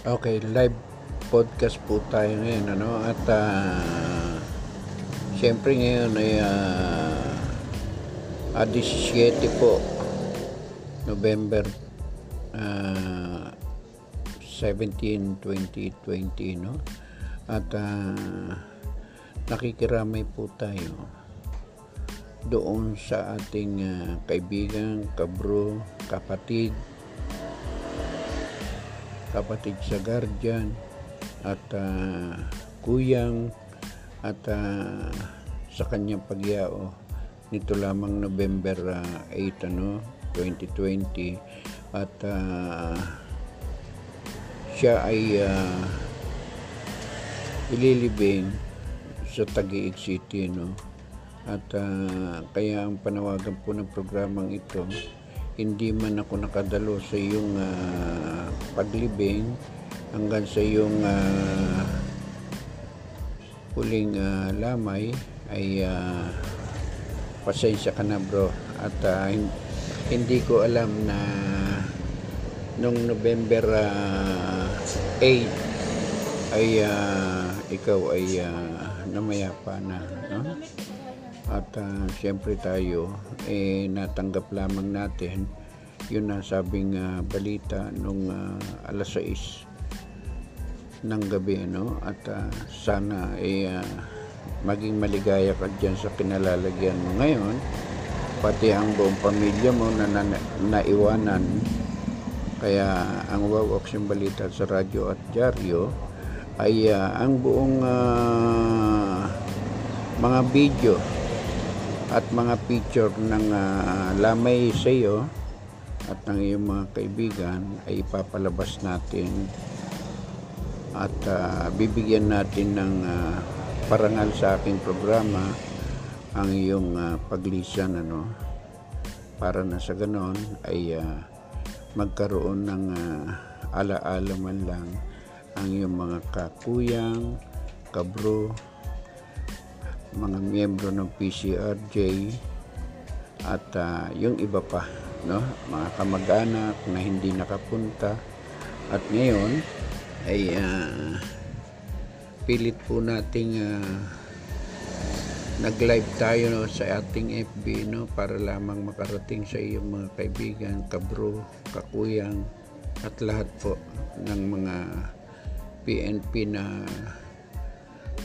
Okay, live podcast po tayo ngayon ano? At uh, syempre ngayon ay uh, uh, 17 po November uh, 17, 2020 no? At uh, nakikiramay po tayo doon sa ating uh, kaibigan, kabro, kapatid kapatid sa guardian at uh, kuyang at uh, sa kanyang pagyao nito lamang November uh, 8 ano 2020 at uh, siya ay uh, ililibing sa Taguig City no? At uh, kaya ang panawagan po ng programang ito hindi man ako nakadalo sa iyong uh, paglibing hanggang sa iyong uh, huling uh, lamay ay uh, pasensya ka na bro at uh, hindi ko alam na nung November uh, 8 ay uh, ikaw ay uh, namayapa na no? At uh, siyempre tayo eh natanggap lamang natin yun na sabing uh, balita nung uh, alas 6 ng gabi no? At uh, sana eh uh, maging maligaya ka dyan sa kinalalagyan mo ngayon. Pati ang buong pamilya mo na, na naiwanan. Kaya ang wow action balita sa radyo at dyaryo ay uh, ang buong uh, mga video at mga picture ng uh, lamay sa iyo at ng iyong mga kaibigan ay ipapalabas natin at uh, bibigyan natin ng uh, parangal sa aking programa ang iyong uh, paglisan ano para na sa ganon ay uh, magkaroon ng uh, alaala man lang ang iyong mga kakuyang kabro mga miyembro ng PCRJ at uh, yung iba pa no? Mga kamag-anak na hindi nakapunta. At ngayon ay uh, pilit po nating uh, nag-live tayo no, sa ating FB no? Para lamang makarating sa iyong mga kaibigan, kabro, kakuyang at lahat po ng mga PNP na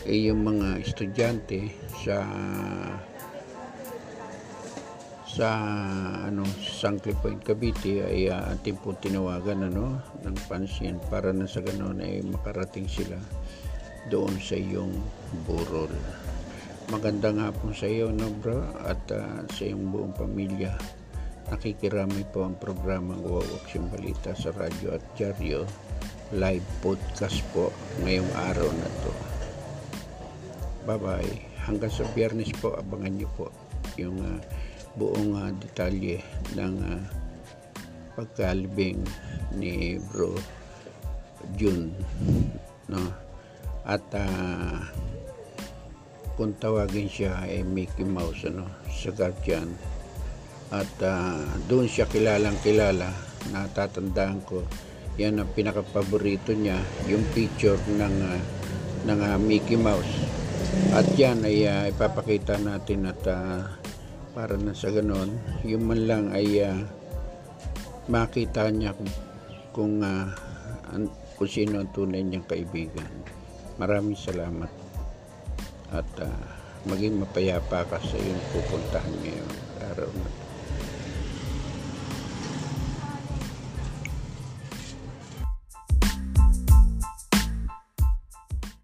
eh, yung mga estudyante sa sa ano Sangkli Point Cavite ay uh, ating po tinawagan ano ng pansin para na sa ganon ay makarating sila doon sa iyong burol. Magandang hapon sa iyo no bro? At uh, sa iyong buong pamilya. Nakikiramay po ang programang Wow Action Balita sa radyo at dyaryo. Live podcast po ngayong araw na to bye bye hanggang sa biyernes po abangan niyo po yung uh, buong uh, detalye ng uh, pagkalibing ni bro June no? At uh, kung tawagin siya ay Mickey Mouse ano sa Guardian. At uh, doon siya kilalang kilala. Natatandaan ko yan ang pinaka-paborito niya yung picture ng uh, ng uh, Mickey Mouse at yan ay uh, ipapakita natin at uh, para na sa ganon yung man lang ay uh, makita niya kung, kung, uh, an, kung sino ang tunay niyang kaibigan. Maraming salamat. At uh, maging mapayapa ka sa iyong pupuntahan ngayon